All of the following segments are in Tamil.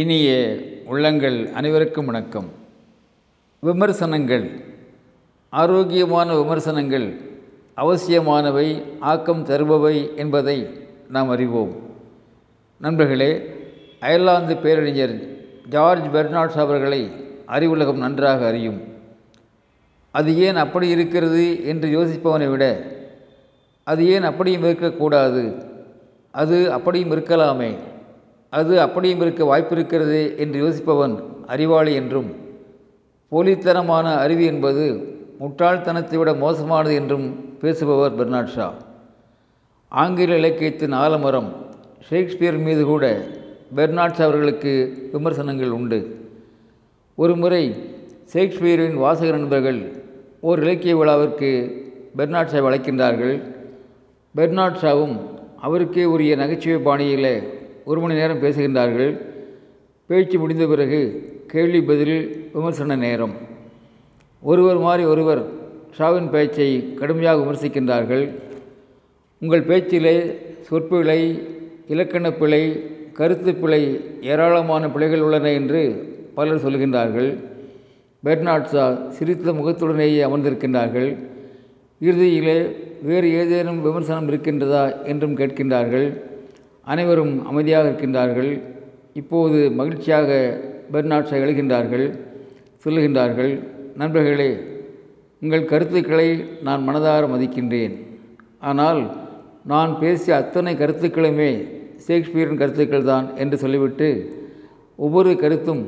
இனிய உள்ளங்கள் அனைவருக்கும் வணக்கம். விமர்சனங்கள் ஆரோக்கியமான விமர்சனங்கள் அவசியமானவை ஆக்கம் தருபவை என்பதை நாம் அறிவோம். நண்பர்களே அயர்லாந்து பேரறிஞர் ஜார்ஜ் பெர்னாட்ஸ் அவர்களை அறிவுலகம் நன்றாக அறியும். அது ஏன் அப்படி இருக்கிறது என்று யோசிப்பவனை விட அது ஏன் அப்படியும் இருக்கக்கூடாது அது அப்படியும் இருக்கலாமே அது அப்படியும் இருக்க வாய்ப்பிருக்கிறது என்று யோசிப்பவன் அறிவாளி என்றும் போலித்தனமான அறிவு என்பது முட்டாள்தனத்தை விட மோசமானது என்றும் பேசுபவர் பெர்னாட் ஷா. ஆங்கில இலக்கியத்தின் ஆலமரம் ஷேக்ஸ்பியர் மீது கூட பெர்னாட்ஸ் அவர்களுக்கு விமர்சனங்கள் உண்டு. ஒரு முறை ஷேக்ஸ்பியரின் வாசக நண்பர்கள் ஓர் இலக்கிய விழாவிற்கு பெர்னாட் ஷாவை அழைக்கின்றார்கள். பெர்னாட் ஷாவும் அவருக்கே உரிய நகைச்சுவை பாணியில் ஒரு மணி நேரம் பேசுகின்றார்கள். பேச்சு முடிந்த பிறகு கேள்வி பதில் விமர்சன நேரம். ஒருவர் மாறி ஒருவர் ஷாவின் பேச்சை கடுமையாக விமர்சிக்கின்றார்கள். உங்கள் பேச்சிலே சொற்பிழை இலக்கணப் பிழை கருத்து பிழை ஏராளமான பிழைகள் உள்ளன என்று பலர் சொல்கின்றார்கள். பெர்னாட்ஸா சிரித்த முகத்துடனேயே அமர்ந்திருக்கின்றார்கள். இறுதியிலே வேறு ஏதேனும் விமர்சனம் இருக்கின்றதா என்றும் கேட்கின்றார்கள். அனைவரும் அமைதியாக இருக்கின்றார்கள். இப்போது மகிழ்ச்சியாக பெர்னாட்ஸை எழுகின்றார்கள் சொல்லுகின்றார்கள் நண்பர்களே உங்கள் கருத்துக்களை நான் மனதார மதிக்கின்றேன். ஆனால் நான் பேசிய அத்தனை கருத்துக்களுமே ஷேக்ஸ்பியரின் கருத்துக்கள் தான் என்று சொல்லிவிட்டு ஒவ்வொரு கருத்தும்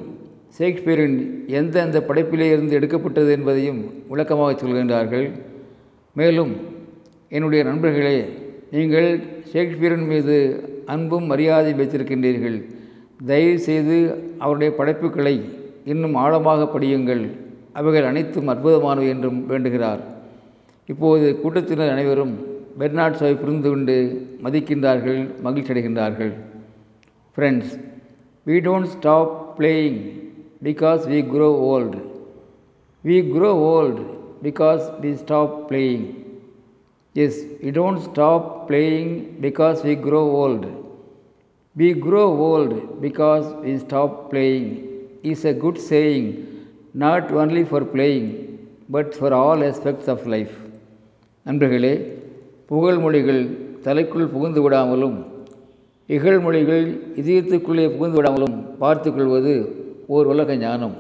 ஷேக்ஸ்பியரின் எந்தெந்த படைப்பிலே இருந்து எடுக்கப்பட்டது என்பதையும் விளக்கமாக சொல்கின்றார்கள். மேலும் என்னுடைய நண்பர்களே நீங்கள் ஷேக்ஸ்பியரின் மீது அன்பும் மரியாதை வைத்திருக்கின்றீர்கள். தயவு செய்து அவருடைய படைப்புகளை இன்னும் ஆழமாக படியுங்கள். அவைகள் அனைத்தும் அற்புதமானவை என்றும் வேண்டுகிறார். இப்போது கூட்டத்தினர் அனைவரும் பெர்னாட் ஷாவை புரிந்து கொண்டு மதிக்கின்றார்கள் மகிழ்ச்சி அடைகின்றார்கள். Friends we don't stop playing because we grow old we grow old because we stop playing yes we don't stop playing because we grow old we grow old because we stop playing is a good saying not only for playing but for all aspects of life நண்பர்களே புகழ்மொழிகள் தலைக்குள் புகுந்து விடாமலும் இகழ்மொழிகள் இதயத்துக்குள்ளே புகுந்து விடாமலும் பார்த்து கொள்வது ஓர் உலக ஞானம்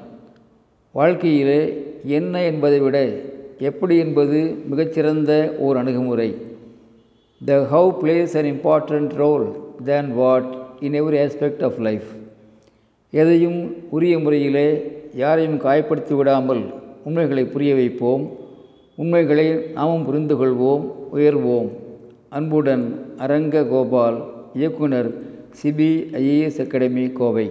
வாழ்க்கையிலே என்ன என்பதை விட எப்படி என்பது மிகச்சிறந்த ஓர் அணுகுமுறை. The how plays an important role than what in every aspect of life எதையும் உரிய முறையிலே யாரையும் காயப்படுத்தி விடாமல் உண்மைகளை புரிய வைப்போம். உண்மைகளை நாமும் புரிந்து கொள்வோம் உயர்வோம். அன்புடன் அரங்க கோபால் இயக்குனர் சிபிஐஏஎஸ் அகாடமி கோவை.